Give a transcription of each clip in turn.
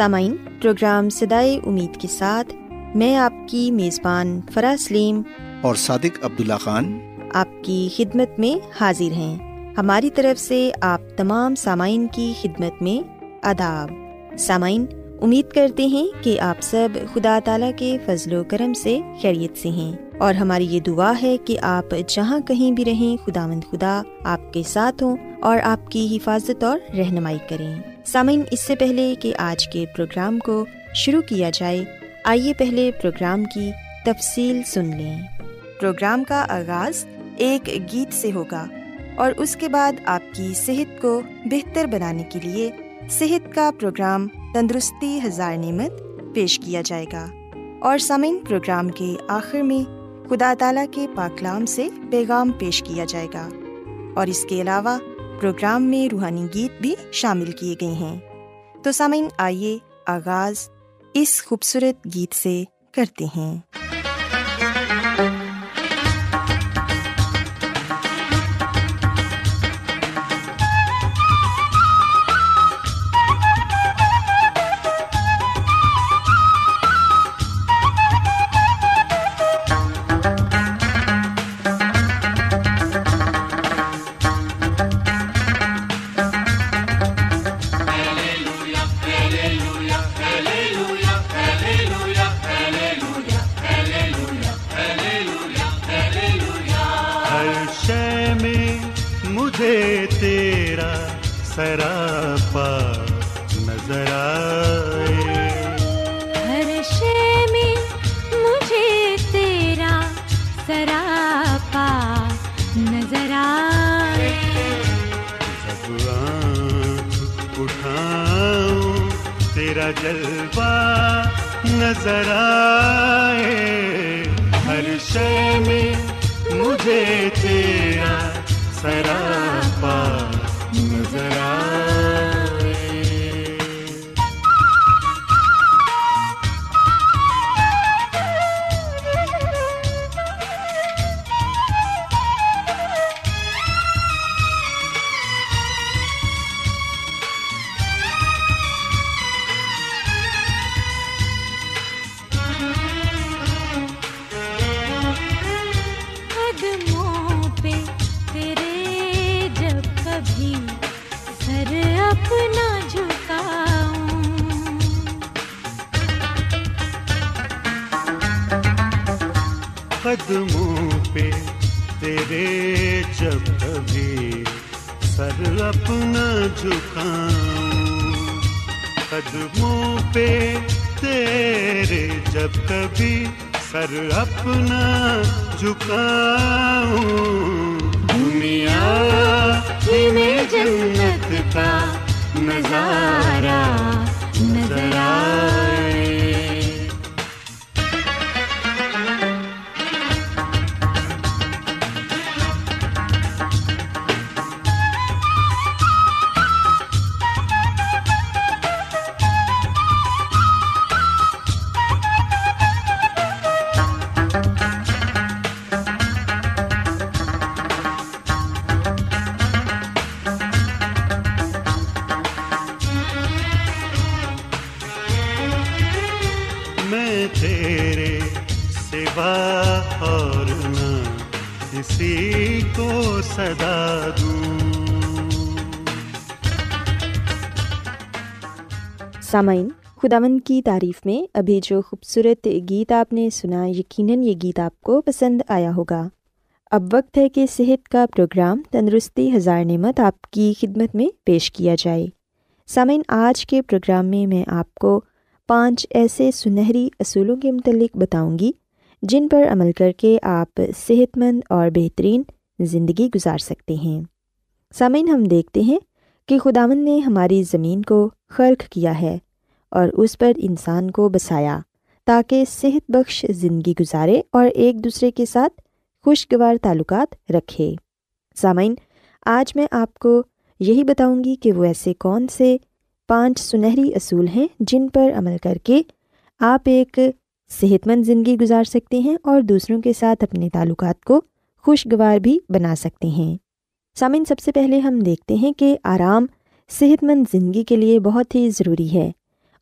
سامعین پروگرام سدائے امید کے ساتھ میں آپ کی میزبان فرا سلیم اور صادق عبداللہ خان۔ آپ کی خدمت میں حاضر ہیں۔ ہماری طرف سے آپ تمام سامعین کی خدمت میں آداب۔ سامعین امید کرتے ہیں کہ آپ سب خدا تعالیٰ کے فضل و کرم سے خیریت سے ہیں۔ اور ہماری یہ دعا ہے کہ آپ جہاں کہیں بھی رہیں خدا مند خدا آپ کے ساتھ ہوں اور آپ کی حفاظت اور رہنمائی کریں۔ سامعین، اس سے پہلے کہ آج کے پروگرام کو شروع کیا جائے، آئیے پہلے پروگرام کی تفصیل سن لیں۔ پروگرام کا آغاز ایک گیت سے ہوگا اور اس کے بعد آپ کی صحت کو بہتر بنانے کے لیے صحت کا پروگرام تندرستی ہزار نعمت پیش کیا جائے گا۔ اور سامعین، پروگرام کے آخر میں خدا تعالیٰ کے پاکلام سے پیغام پیش کیا جائے گا۔ اور اس کے علاوہ پروگرام میں روحانی گیت بھی شامل کیے گئے ہیں۔ تو سامعین، آئیے آغاز اس خوبصورت گیت سے کرتے ہیں۔ قدموں جنت کا نظارہ۔ خداون کی تعریف میں ابھی جو خوبصورت گیت آپ نے سنا، یقیناً یہ گیت آپ کو پسند آیا ہوگا۔ اب وقت ہے کہ صحت کا پروگرام تندرستی ہزار نعمت آپ کی خدمت میں پیش کیا جائے۔ سامعین، آج کے پروگرام میں میں آپ کو پانچ ایسے سنہری اصولوں کے متعلق بتاؤں گی، جن پر عمل کر کے آپ صحت مند اور بہترین زندگی گزار سکتے ہیں۔ سامعین، ہم دیکھتے ہیں کہ خداون نے ہماری زمین کو خرق کیا ہے۔ اور اس پر انسان کو بسایا تاکہ صحت بخش زندگی گزارے اور ایک دوسرے کے ساتھ خوشگوار تعلقات رکھے۔ سامعین، آج میں آپ کو یہی بتاؤں گی کہ وہ ایسے کون سے پانچ سنہری اصول ہیں جن پر عمل کر کے آپ ایک صحت مند زندگی گزار سکتے ہیں اور دوسروں کے ساتھ اپنے تعلقات کو خوشگوار بھی بنا سکتے ہیں۔ سامعین، سب سے پہلے ہم دیکھتے ہیں کہ آرام صحت مند زندگی کے لیے بہت ہی ضروری ہے۔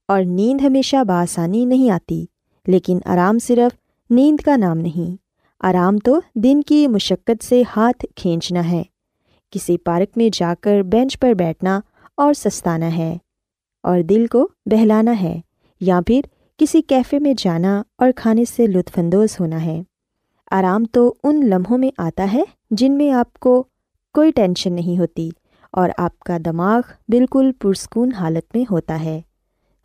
اور نیند ہمیشہ بآسانی نہیں آتی، لیکن آرام صرف نیند کا نام نہیں۔ آرام تو دن کی مشقت سے ہاتھ کھینچنا ہے۔ کسی پارک میں جا کر بینچ پر بیٹھنا اور سستانا ہے، اور دل کو بہلانا ہے، یا پھر کسی کیفے میں جانا اور کھانے سے لطف اندوز ہونا ہے۔ آرام تو ان لمحوں میں آتا ہے جن میں آپ کو کوئی ٹینشن نہیں ہوتی اور آپ کا دماغ بالکل پرسکون حالت میں ہوتا ہے۔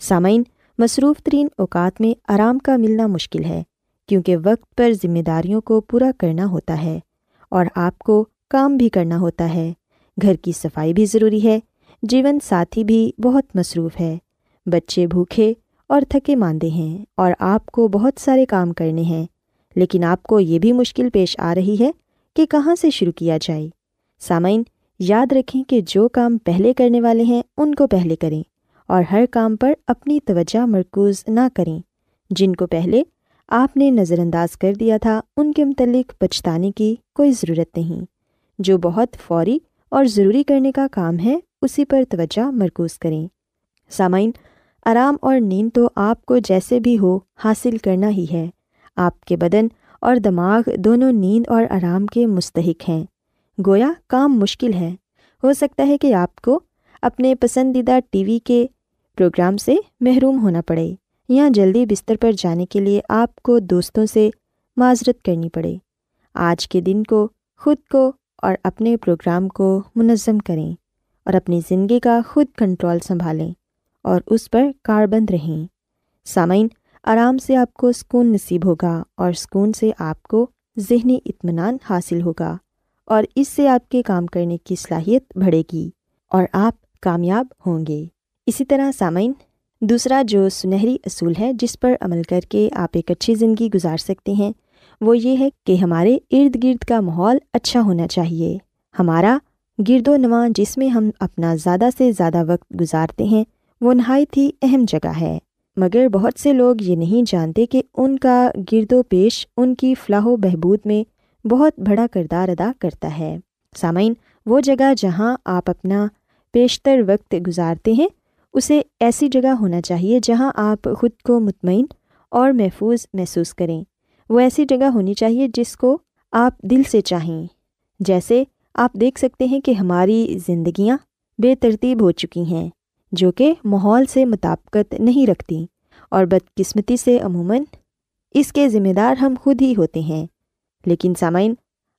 سامعین، مصروف ترین اوقات میں آرام کا ملنا مشکل ہے، کیونکہ وقت پر ذمہ داریوں کو پورا کرنا ہوتا ہے اور آپ کو کام بھی کرنا ہوتا ہے۔ گھر کی صفائی بھی ضروری ہے، جیون ساتھی بھی بہت مصروف ہے۔ بچے بھوکے اور تھکے ماندے ہیں اور آپ کو بہت سارے کام کرنے ہیں، لیکن آپ کو یہ بھی مشکل پیش آ رہی ہے کہ کہاں سے شروع کیا جائے۔ سامعین، یاد رکھیں کہ جو کام پہلے کرنے والے ہیں، ان کو پہلے کریں۔ اور ہر کام پر اپنی توجہ مرکوز نہ کریں۔ جن کو پہلے آپ نے نظر انداز کر دیا تھا، ان کے متعلق پچھتانے کی کوئی ضرورت نہیں۔ جو بہت فوری اور ضروری کرنے کا کام ہے، اسی پر توجہ مرکوز کریں۔ سامعین، آرام اور نیند تو آپ کو جیسے بھی ہو، حاصل کرنا ہی ہے۔ آپ کے بدن اور دماغ دونوں نیند اور آرام کے مستحق ہیں۔ گویا کام مشکل ہے۔ ہو سکتا ہے کہ آپ کو اپنے پسندیدہ ٹی وی کے پروگرام سے محروم ہونا پڑے۔ یا جلدی بستر پر جانے کے لیے آپ کو دوستوں سے معذرت کرنی پڑے۔ آج کے دن کو، خود کو اور اپنے پروگرام کو منظم کریں اور اپنی زندگی کا خود کنٹرول سنبھالیں اور اس پر کاربند رہیں۔ سامعین، آرام سے آپ کو سکون نصیب ہوگا اور سکون سے آپ کو ذہنی اطمینان حاصل ہوگا اور اس سے آپ کے کام کرنے کی صلاحیت بڑھے گی اور آپ کامیاب ہوں گے۔ اسی طرح سامعین، دوسرا جو سنہری اصول ہے جس پر عمل کر کے آپ ایک اچھی زندگی گزار سکتے ہیں، وہ یہ ہے کہ ہمارے ارد گرد کا ماحول اچھا ہونا چاہیے۔ ہمارا گرد و نواں جس میں ہم اپنا زیادہ سے زیادہ وقت گزارتے ہیں، وہ نہایت ہی اہم جگہ ہے۔ مگر بہت سے لوگ یہ نہیں جانتے کہ ان کا گرد و پیش ان کی فلاح و بہبود میں بہت بڑا کردار ادا کرتا ہے۔ سامعین، وہ جگہ جہاں آپ اپنا بیشتر وقت گزارتے ہیں اسے ایسی جگہ ہونا چاہیے جہاں آپ خود کو مطمئن اور محفوظ محسوس کریں۔ وہ ایسی جگہ ہونی چاہیے جس کو آپ دل سے چاہیں۔ جیسے آپ دیکھ سکتے ہیں کہ ہماری زندگیاں بے ترتیب ہو چکی ہیں، جو کہ ماحول سے مطابقت نہیں رکھتی اور بدقسمتی سے عموماً اس کے ذمہ دار ہم خود ہی ہوتے ہیں۔ لیکن سامعین،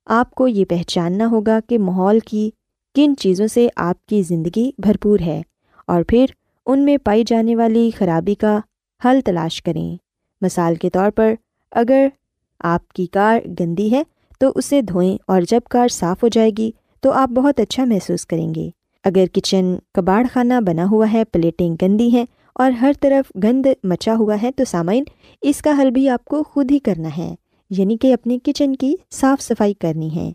آپ کو یہ پہچاننا ہوگا کہ ماحول کی کن چیزوں سے آپ کی زندگی بھرپور ہے اور پھر ان میں پائی جانے والی خرابی کا حل تلاش کریں۔ مثال کے طور پر، اگر آپ کی کار گندی ہے تو اسے دھوئیں اور جب کار صاف ہو جائے گی تو آپ بہت اچھا محسوس کریں گے۔ اگر کچن کباڑ خانہ بنا ہوا ہے، پلیٹیں گندی ہیں اور ہر طرف گند مچا ہوا ہے تو سامعین، اس کا حل بھی آپ کو خود ہی کرنا ہے یعنی کہ اپنی کچن کی صاف صفائی کرنی ہے۔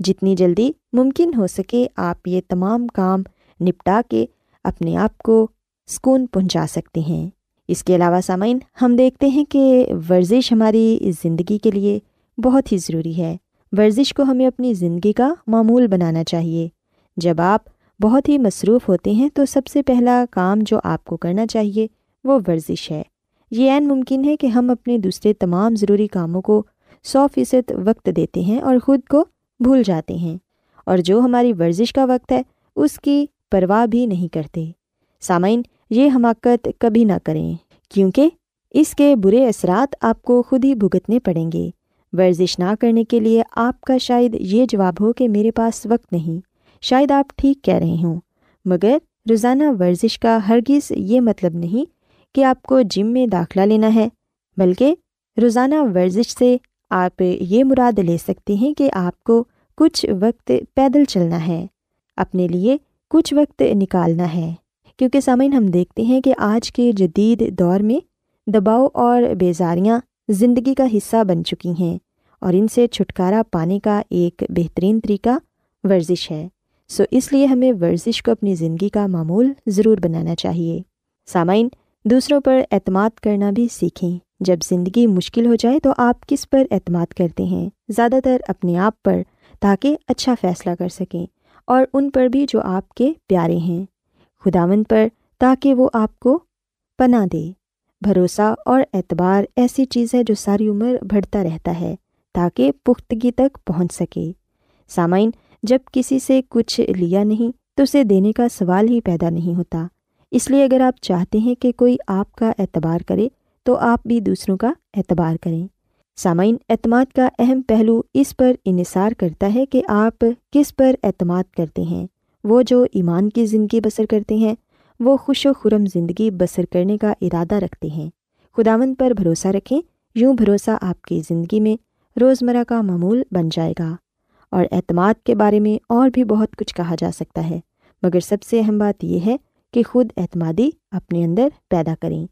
جتنی جلدی ممکن ہو سکے، آپ یہ تمام کام نپٹا کے اپنے آپ کو سکون پہنچا سکتے ہیں۔ اس کے علاوہ سامعین، ہم دیکھتے ہیں کہ ورزش ہماری زندگی کے لیے بہت ہی ضروری ہے۔ ورزش کو ہمیں اپنی زندگی کا معمول بنانا چاہیے۔ جب آپ بہت ہی مصروف ہوتے ہیں، تو سب سے پہلا کام جو آپ کو کرنا چاہیے وہ ورزش ہے۔ یہ عین ممکن ہے کہ ہم اپنے دوسرے تمام ضروری کاموں کو سو فیصد وقت دیتے ہیں اور خود کو بھول جاتے ہیں۔ اور جو ہماری ورزش کا وقت ہے، اس کی پرواہ بھی نہیں کرتے۔ سامعین یہ حماقت کبھی نہ کریں، کیونکہ اس کے برے اثرات آپ کو خود ہی بھگتنے پڑیں گے۔ ورزش نہ کرنے کے لیے آپ کا شاید یہ جواب ہو کہ میرے پاس وقت نہیں، شاید آپ ٹھیک کہہ رہے ہوں۔ مگر روزانہ ورزش کا ہرگز یہ مطلب نہیں کہ آپ کو جم میں داخلہ لینا ہے، بلکہ روزانہ ورزش سے آپ یہ مراد لے سکتے ہیں کہ آپ کو کچھ وقت پیدل چلنا ہے، اپنے لیے کچھ وقت نکالنا ہے۔ کیونکہ سامعین ہم دیکھتے ہیں کہ آج کے جدید دور میں دباؤ اور بیزاریاں زندگی کا حصہ بن چکی ہیں اور ان سے چھٹکارا پانے کا ایک بہترین طریقہ ورزش ہے۔ سو اس لیے ہمیں ورزش کو اپنی زندگی کا معمول ضرور بنانا چاہیے۔ سامعین، دوسروں پر اعتماد کرنا بھی سیکھیں۔ جب زندگی مشکل ہو جائے تو آپ کس پر اعتماد کرتے ہیں؟ زیادہ تر اپنے آپ پر، تاکہ اچھا فیصلہ کر سکیں اور ان پر بھی جو آپ کے پیارے ہیں۔ خداون پر تاکہ وہ آپ کو پناہ دے۔ بھروسہ اور اعتبار ایسی چیز ہے جو ساری عمر بڑھتا رہتا ہے تاکہ پختگی تک پہنچ سکے۔ سامعین، جب کسی سے کچھ لیا نہیں تو اسے دینے کا سوال ہی پیدا نہیں ہوتا۔ اس لیے اگر آپ چاہتے ہیں کہ کوئی آپ کا اعتبار کرے تو آپ بھی دوسروں کا اعتبار کریں۔ سامعین، اعتماد کا اہم پہلو اس پر انحصار کرتا ہے کہ آپ کس پر اعتماد کرتے ہیں۔ وہ جو ایمان کی زندگی بسر کرتے ہیں، وہ خوش و خرم زندگی بسر کرنے کا ارادہ رکھتے ہیں۔ خداون پر بھروسہ رکھیں، یوں بھروسہ آپ کی زندگی میں روزمرہ کا معمول بن جائے گا۔ اور اعتماد کے بارے میں اور بھی بہت کچھ کہا جا سکتا ہے۔ مگر سب سے اہم بات یہ ہے کہ خود اعتمادی اپنے اندر پیدا کریں۔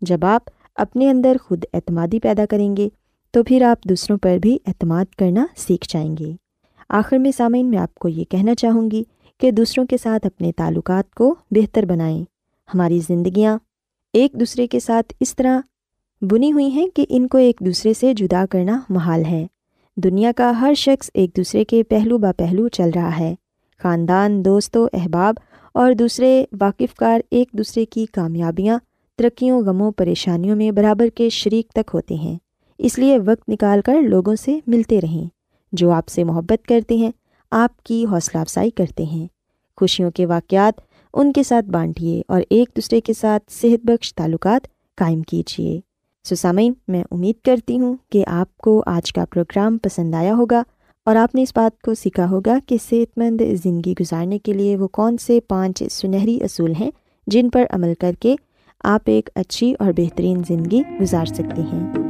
جب آپ اپنے اندر خود اعتمادی پیدا کریں گے، تو پھر آپ دوسروں پر بھی اعتماد کرنا سیکھ جائیں گے۔ آخر میں سامعین، میں آپ کو یہ کہنا چاہوں گی کہ دوسروں کے ساتھ اپنے تعلقات کو بہتر بنائیں۔ ہماری زندگیاں ایک دوسرے کے ساتھ اس طرح بنی ہوئی ہیں کہ ان کو ایک دوسرے سے جدا کرنا محال ہے۔ دنیا کا ہر شخص ایک دوسرے کے پہلو با پہلو چل رہا ہے۔ خاندان، دوست و احباب اور دوسرے واقف کار ایک دوسرے کی کامیابیاں، ترقیوں، غموں، پریشانیوں میں برابر کے شریک تک ہوتے ہیں۔ اس لیے وقت نکال کر لوگوں سے ملتے رہیں۔ جو آپ سے محبت کرتے ہیں آپ کی حوصلہ افزائی کرتے ہیں۔ خوشیوں کے واقعات ان کے ساتھ بانٹیے اور ایک دوسرے کے ساتھ صحت بخش تعلقات قائم کیجیے۔ سسامین میں امید کرتی ہوں کہ آپ کو آج کا پروگرام پسند آیا ہوگا اور آپ نے اس بات کو سیکھا ہوگا کہ صحت مند زندگی گزارنے کے لیے وہ کون سے پانچ سنہری اصول ہیں جن پر عمل کر کے آپ ایک اچھی اور بہترین زندگی گزار سکتے ہیں۔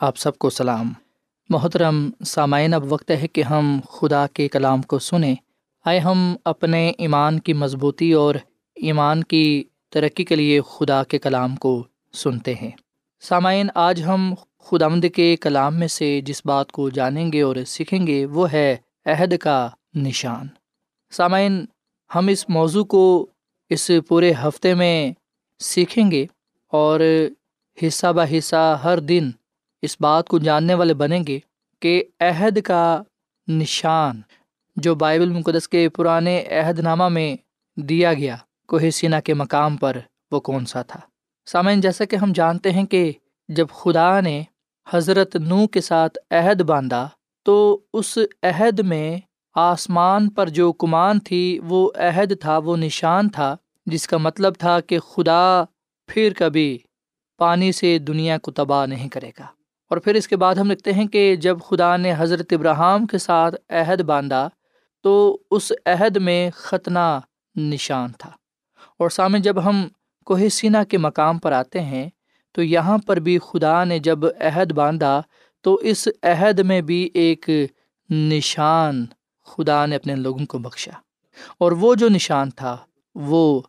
آپ سب کو سلام۔ محترم، سامعین، اب وقت ہے کہ ہم خدا کے کلام کو سنیں۔ آئے ہم اپنے ایمان کی مضبوطی اور ایمان کی ترقی کے لیے خدا کے کلام کو سنتے ہیں۔ سامعین، آج ہم خدا آمد کے کلام میں سے جس بات کو جانیں گے اور سیکھیں گے وہ ہے عہد کا نشان۔ سامعین، ہم اس موضوع کو اس پورے ہفتے میں سیکھیں گے اور حصہ بہ حصہ ہر دن اس بات کو جاننے والے بنیں گے کہ عہد کا نشان جو بائبل مقدس کے پرانے عہد نامہ میں دیا گیا، کوہ سینا کے مقام پر وہ کون سا تھا؟ سامعین، جیسا کہ ہم جانتے ہیں کہ جب خدا نے حضرت نو کے ساتھ عہد باندھا، تو اس عہد میں آسمان پر جو کمان تھی، وہ عہد تھا، وہ نشان تھا، جس کا مطلب تھا کہ خدا پھر کبھی پانی سے دنیا کو تباہ نہیں کرے گا۔ اور پھر اس کے بعد ہم لکھتے ہیں کہ جب خدا نے حضرت ابراہم کے ساتھ عہد باندھا، تو اس عہد میں ختنہ نشان تھا۔ اور سامنے جب ہم کوہ سینا کے مقام پر آتے ہیں، تو یہاں پر بھی خدا نے جب عہد باندھا، تو اس عہد میں بھی ایک نشان خدا نے اپنے لوگوں کو بخشا۔ اور وہ جو نشان تھا، وہ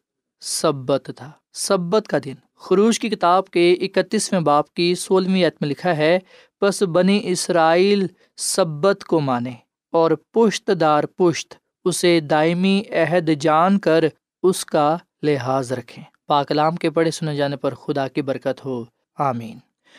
سبت تھا۔ سبت کا دن۔ خروش کی کتاب کے اکتیسویں باپ کی سولہویں عت میں لکھا ہے بس بنی اسرائیل سبت کو مانے اور پشت دار پشت، اسے دائمی عہد جان کر اس کا لحاظ رکھیں۔ پاکلام کے پڑھے سنے جانے پر خدا کی برکت ہو۔ آمین۔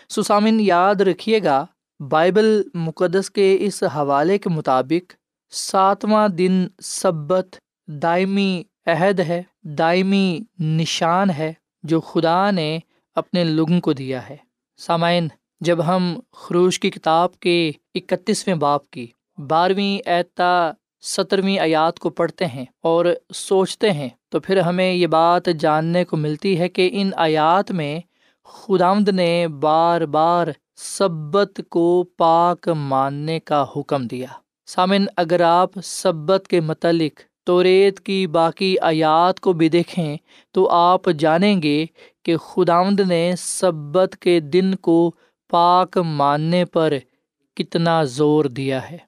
سسامن یاد رکھیے گا، بائبل مقدس کے اس حوالے کے مطابق ساتواں دن سبت دائمی عہد ہے، دائمی نشان ہے۔ جو خدا نے اپنے لوگوں کو دیا ہے۔ سامعین، جب ہم خروش کی کتاب کے اکتیسویں باپ کی بارہویں اعتا سترویں آیات کو پڑھتے ہیں اور سوچتے ہیں، تو پھر ہمیں یہ بات جاننے کو ملتی ہے کہ ان آیات میں خدامد نے بار بار سبت کو پاک ماننے کا حکم دیا۔ سامن اگر آپ سبت کے متعلق تو ریت کی باقی آیات کو بھی دیکھیں تو آپ جانیں گے کہ خدامد نے سبت کے دن کو پاک ماننے پر کتنا زور دیا ہے۔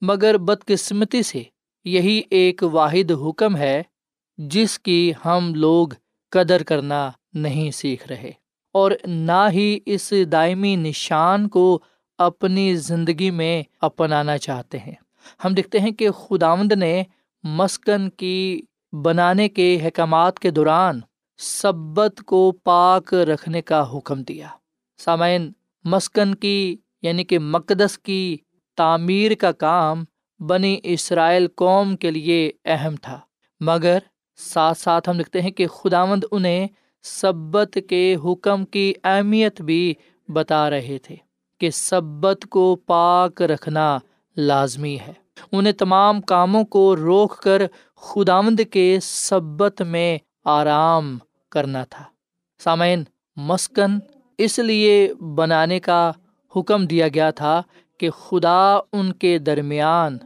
مگر بدقسمتی سے یہی ایک واحد حکم ہے جس کی ہم لوگ قدر کرنا نہیں سیکھ رہے اور نہ ہی اس دائمی نشان کو اپنی زندگی میں اپنانا چاہتے ہیں۔ ہم دیکھتے ہیں کہ خداوند نے مسکن کی بنانے کے احکامات کے دوران سبت کو پاک رکھنے کا حکم دیا۔ سامعین، مسکن کی یعنی کہ مقدس کی تعمیر کا کام بنی اسرائیل قوم کے لیے اہم تھا۔ مگر ساتھ ساتھ ہم لکھتے ہیں کہ خداوند انہیں سبت کے حکم کی اہمیت بھی بتا رہے تھے کہ سبت کو پاک رکھنا لازمی ہے۔ انہیں تمام کاموں کو روک کر خداوند کے سبت میں آرام کرنا تھا۔ سامعین، مسکن اس لیے بنانے کا حکم دیا گیا تھا کہ خدا ان کے درمیان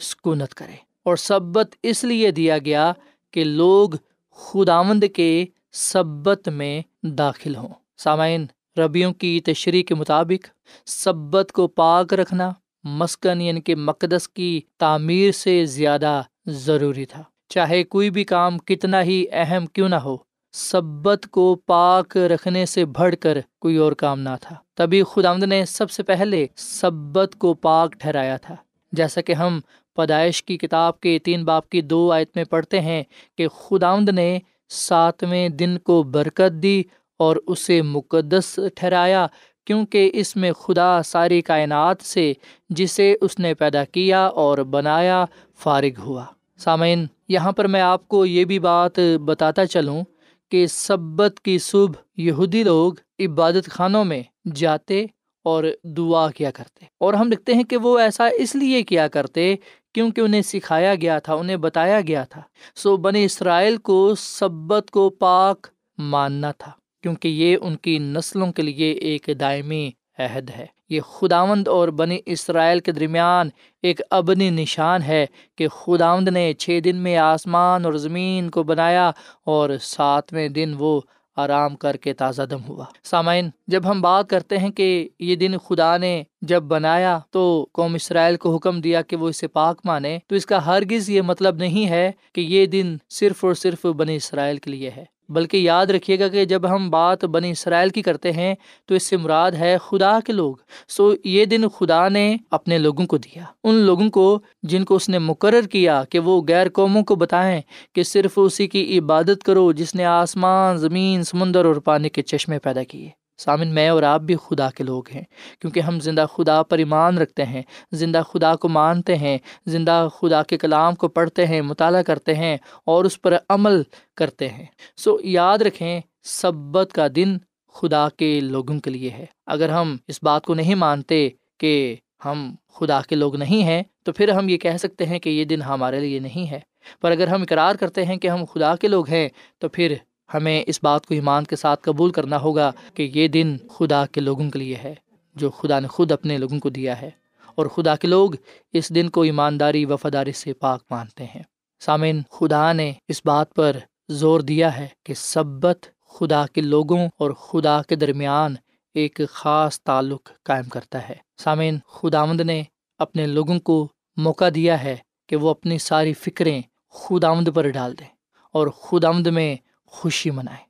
سکونت کرے۔ اور سبت اس لیے دیا گیا کہ لوگ خداوند کے سبت میں داخل ہوں۔ سامعین، ربیوں کی تشریح کے مطابق سبت کو پاک رکھنا مسکن یعنی کہ مقدس کی تعمیر سے زیادہ ضروری تھا۔ چاہے کوئی بھی کام کتنا ہی اہم کیوں نہ ہو، سبت کو پاک رکھنے سے بڑھ کر کوئی اور کام نہ تھا۔ تبھی خدا نے سب سے پہلے سبت کو پاک ٹھہرایا تھا۔ جیسا کہ ہم پیدائش کی کتاب کے تین باپ کی دو آیت میں پڑھتے ہیں کہ خداوند نے ساتویں دن کو برکت دی اور اسے مقدس ٹھہرایا کیونکہ اس میں خدا ساری کائنات سے، جسے اس نے پیدا کیا اور بنایا، فارغ ہوا۔ سامعین، یہاں پر میں آپ کو یہ بھی بات بتاتا چلوں کہ سبت کی صبح یہودی لوگ عبادت خانوں میں جاتے اور دعا کیا کرتے۔ اور ہم لکھتے ہیں کہ وہ ایسا اس لیے کیا کرتے کیونکہ انہیں سکھایا گیا تھا، انہیں بتایا گیا تھا۔ سو بنی اسرائیل کو سبت کو پاک ماننا تھا۔ کیونکہ یہ ان کی نسلوں کے لیے ایک دائمی عہد ہے۔ یہ خداوند اور بنی اسرائیل کے درمیان ایک ابنی نشان ہے کہ خداوند نے چھ دن میں آسمان اور زمین کو بنایا اور ساتویں دن وہ آرام کر کے تازہ دم ہوا۔ سامعین، جب ہم بات کرتے ہیں کہ یہ دن خدا نے جب بنایا تو قوم اسرائیل کو حکم دیا کہ وہ اسے پاک مانے، تو اس کا ہرگز یہ مطلب نہیں ہے کہ یہ دن صرف اور صرف بنی اسرائیل کے لیے ہے۔ بلکہ یاد رکھیے گا کہ جب ہم بات بنی اسرائیل کی کرتے ہیں تو اس سے مراد ہے خدا کے لوگ۔ سو یہ دن خدا نے اپنے لوگوں کو دیا۔ ان لوگوں کو جن کو اس نے مقرر کیا کہ وہ غیر قوموں کو بتائیں کہ صرف اسی کی عبادت کرو جس نے آسمان، زمین، سمندر اور پانی کے چشمے پیدا کیے۔ سامن، میں اور آپ بھی خدا کے لوگ ہیں، کیونکہ ہم زندہ خدا پر ایمان رکھتے ہیں، زندہ خدا کو مانتے ہیں، زندہ خدا کے کلام کو پڑھتے ہیں، مطالعہ کرتے ہیں اور اس پر عمل کرتے ہیں۔ سو یاد رکھیں، سبت کا دن خدا کے لوگوں کے لیے ہے۔ اگر ہم اس بات کو نہیں مانتے کہ ہم خدا کے لوگ نہیں ہیں، تو پھر ہم یہ کہہ سکتے ہیں کہ یہ دن ہمارے لیے نہیں ہے۔ پر اگر ہم اقرار کرتے ہیں کہ ہم خدا کے لوگ ہیں، تو پھر ہمیں اس بات کو ایمان کے ساتھ قبول کرنا ہوگا کہ یہ دن خدا کے لوگوں کے لیے ہے، جو خدا نے خود اپنے لوگوں کو دیا ہے۔ اور خدا کے لوگ اس دن کو ایمانداری، وفاداری سے پاک مانتے ہیں۔ سامعین، خدا نے اس بات پر زور دیا ہے کہ سبت خدا کے لوگوں اور خدا کے درمیان ایک خاص تعلق قائم کرتا ہے۔ سامعین، خداوند نے اپنے لوگوں کو موقع دیا ہے کہ وہ اپنی ساری فکریں خداوند پر ڈال دیں۔ اور خداوند میں خوشی منائیں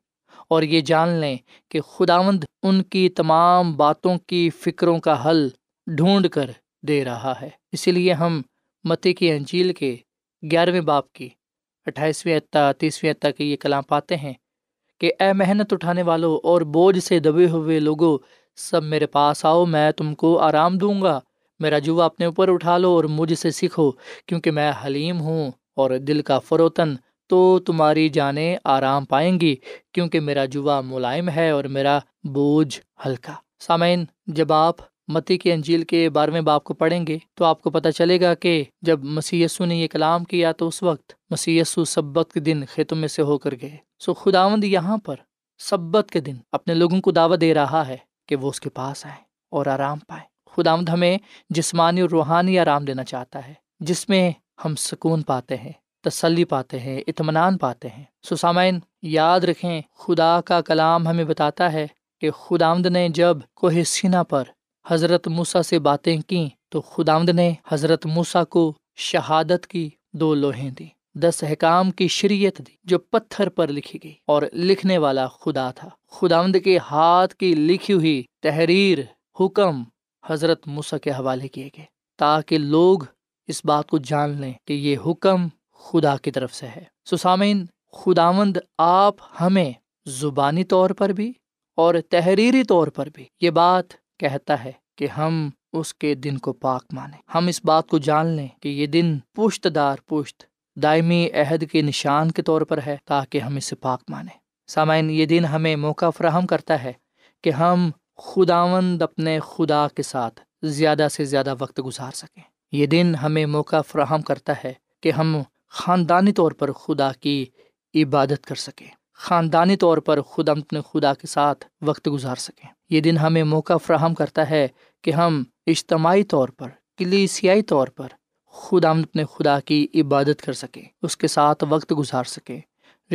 اور یہ جان لیں کہ خداوند ان کی تمام باتوں کی فکروں کا حل ڈھونڈ کر دے رہا ہے۔ اسی لیے ہم متی کی انجیل کے گیارہویں باپ کی اٹھائیسویں اطا تیسویں اطا کے یہ کلام پاتے ہیں کہ اے محنت اٹھانے والوں اور بوجھ سے دبے ہوئے لوگوں سب میرے پاس آؤ، میں تم کو آرام دوں گا۔ میرا جوا اپنے اوپر اٹھا لو اور مجھ سے سیکھو، کیونکہ میں حلیم ہوں اور دل کا فروتن تو تمہاری جانیں آرام پائیں گی، کیونکہ میرا جوا ملائم ہے اور میرا بوجھ ہلکا۔ سامعین، جب آپ متی کے انجیل کے بارہویں باپ کو پڑھیں گے تو آپ کو پتہ چلے گا کہ جب مسی نے یہ کلام کیا تو اس وقت مسی سبت کے دن خیتوں میں سے ہو کر گئے۔ سو خداوند یہاں پر سبت کے دن اپنے لوگوں کو دعوت دے رہا ہے کہ وہ اس کے پاس آئیں اور آرام پائیں۔ خداوند ہمیں جسمانی اور روحانی آرام دینا چاہتا ہے، جس میں ہم سکون پاتے ہیں۔ تسلی پاتے ہیں، اطمینان پاتے ہیں۔ سسامین، یاد رکھیں، خدا کا کلام ہمیں بتاتا ہے کہ خداوند نے جب کوہ سینا پر حضرت موسا سے باتیں کیں تو خداوند نے حضرت موسا کو شہادت کی دو لوہیں دی دس احکام کی شریعت دی، جو پتھر پر لکھی گئی۔ اور لکھنے والا خدا تھا۔ خداوند کے ہاتھ کی لکھی ہوئی تحریر، حکم حضرت موسا کے حوالے کیے گئے، تاکہ لوگ اس بات کو جان لیں کہ یہ حکم خدا کی طرف سے ہے۔ سسامین خداوند آپ ہمیں زبانی طور پر بھی اور تحریری طور پر بھی یہ بات کہتا ہے کہ ہم اس کے دن کو پاک مانیں۔ ہم اس بات کو جان لیں کہ یہ دن پشت دار پشت، دائمی عہد کے نشان کے طور پر ہے تاکہ ہم اسے پاک مانیں۔ سامعین، یہ دن ہمیں موقع فراہم کرتا ہے کہ ہم خداوند اپنے خدا کے ساتھ زیادہ سے زیادہ وقت گزار سکیں۔ یہ دن ہمیں موقع فراہم کرتا ہے کہ ہم خاندانی طور پر خدا کی عبادت کر سکیں خاندانی طور پر خود ہم اپنے خدا کے ساتھ وقت گزار سکیں یہ دن ہمیں موقع فراہم کرتا ہے کہ ہم اجتماعی طور پر، کلیسیائی طور پر خود ہم اپنے خدا کی عبادت کر سکیں اس کے ساتھ وقت گزار سکیں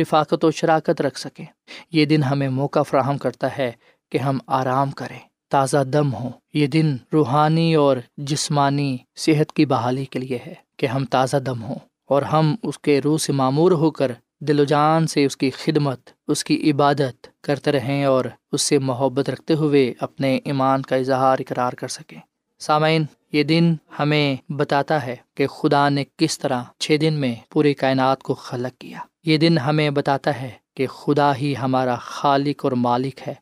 رفاقت و شراکت رکھ سکیں یہ دن ہمیں موقع فراہم کرتا ہے کہ ہم آرام کریں، تازہ دم ہوں۔ یہ دن روحانی اور جسمانی صحت کی بحالی کے لیے ہے کہ ہم تازہ دم ہوں۔ اور ہم اس کے روح سے معمور ہو کر دل و جان سے اس کی خدمت، اس کی عبادت کرتے رہیں اور اس سے محبت رکھتے ہوئے اپنے ایمان کا اظہار اقرار کر سکیں۔ سامعین، یہ دن ہمیں بتاتا ہے کہ خدا نے کس طرح چھ دن میں پوری کائنات کو خلق کیا۔ یہ دن ہمیں بتاتا ہے کہ خدا ہی ہمارا خالق اور مالک ہے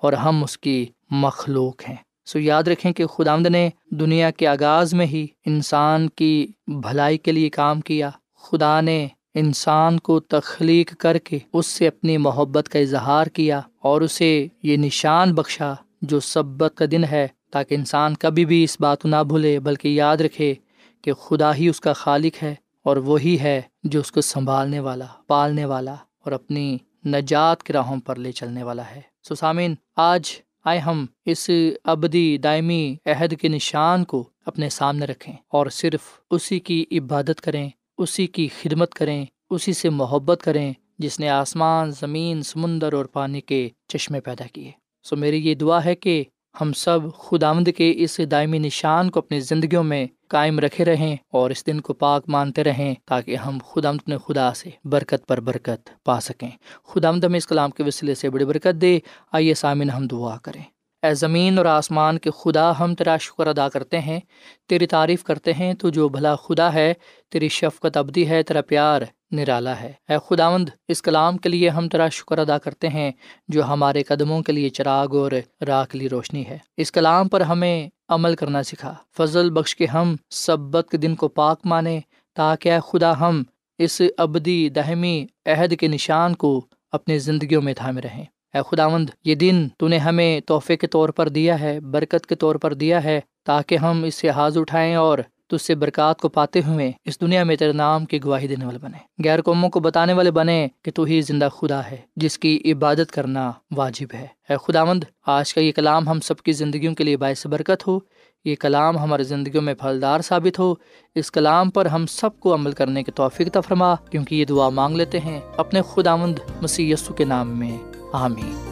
اور ہم اس کی مخلوق ہیں۔ سو یاد رکھیں کہ خدامد نے دنیا کے آغاز میں ہی انسان کی بھلائی کے لیے کام کیا۔ خدا نے انسان کو تخلیق کر کے اس سے اپنی محبت کا اظہار کیا اور اسے یہ نشان بخشا جو سبت کا دن ہے، تاکہ انسان کبھی بھی اس بات کو نہ بھولے، بلکہ یاد رکھے کہ خدا ہی اس کا خالق ہے اور وہی ہے جو اس کو سنبھالنے والا، پالنے والا اور اپنی نجات کے راہوں پر لے چلنے والا ہے۔ سسامین آج آئے ہم اس ابدی دائمی عہد کے نشان کو اپنے سامنے رکھیں اور صرف اسی کی عبادت کریں، اسی کی خدمت کریں، اسی سے محبت کریں جس نے آسمان، زمین، سمندر اور پانی کے چشمے پیدا کیے۔ سو میری یہ دعا ہے کہ ہم سب خداوند کے اس دائمی نشان کو اپنی زندگیوں میں قائم رکھے رہیں اور اس دن کو پاک مانتے رہیں تاکہ ہم خدا نے خدا سے برکت پر برکت پا سکیں۔ خدا ہمیں اس کلام کے وسیلے سے بڑی برکت دے۔ آئیے سامن ہم دعا کریں۔ اے زمین اور آسمان کے خدا، ہم تیرا شکر ادا کرتے ہیں۔ تیری تعریف کرتے ہیں تو جو بھلا خدا ہے، تیری شفقت ابدی ہے، تیرا پیار نرالا ہے۔ اے خداوند، اس کلام کے لیے ہم تیرا شکر ادا کرتے ہیں جو ہمارے قدموں کے لیے چراغ اور راک لی روشنی ہے۔ اس کلام پر ہمیں عمل کرنا سکھا۔ فضل بخش کے ہم سبت کے دن کو پاک مانیں تاکہ اے خدا ہم اس ابدی دہمی عہد کے نشان کو اپنی زندگیوں میں تھامے رہیں۔ اے خداوند، یہ دن تو نے ہمیں تحفے کے طور پر دیا ہے، برکت کے طور پر دیا ہے تاکہ ہم اس سے حاض اٹھائیں اور تج سے برکات کو پاتے ہوئے اس دنیا میں تیرے نام کی گواہی دینے والے بنے۔ غیر قوموں کو بتانے والے بنے کہ تو ہی زندہ خدا ہے، جس کی عبادت کرنا واجب ہے۔ اے خداوند، آج کا یہ کلام ہم سب کی زندگیوں کے لیے باعث برکت ہو۔ یہ کلام ہماری زندگیوں میں پھلدار ثابت ہو۔ اس کلام پر ہم سب کو عمل کرنے کی توفیق تفرما کیونکہ یہ دعا مانگ لیتے ہیں اپنے خداوند مسیح یسو کے نام میں۔ آمین۔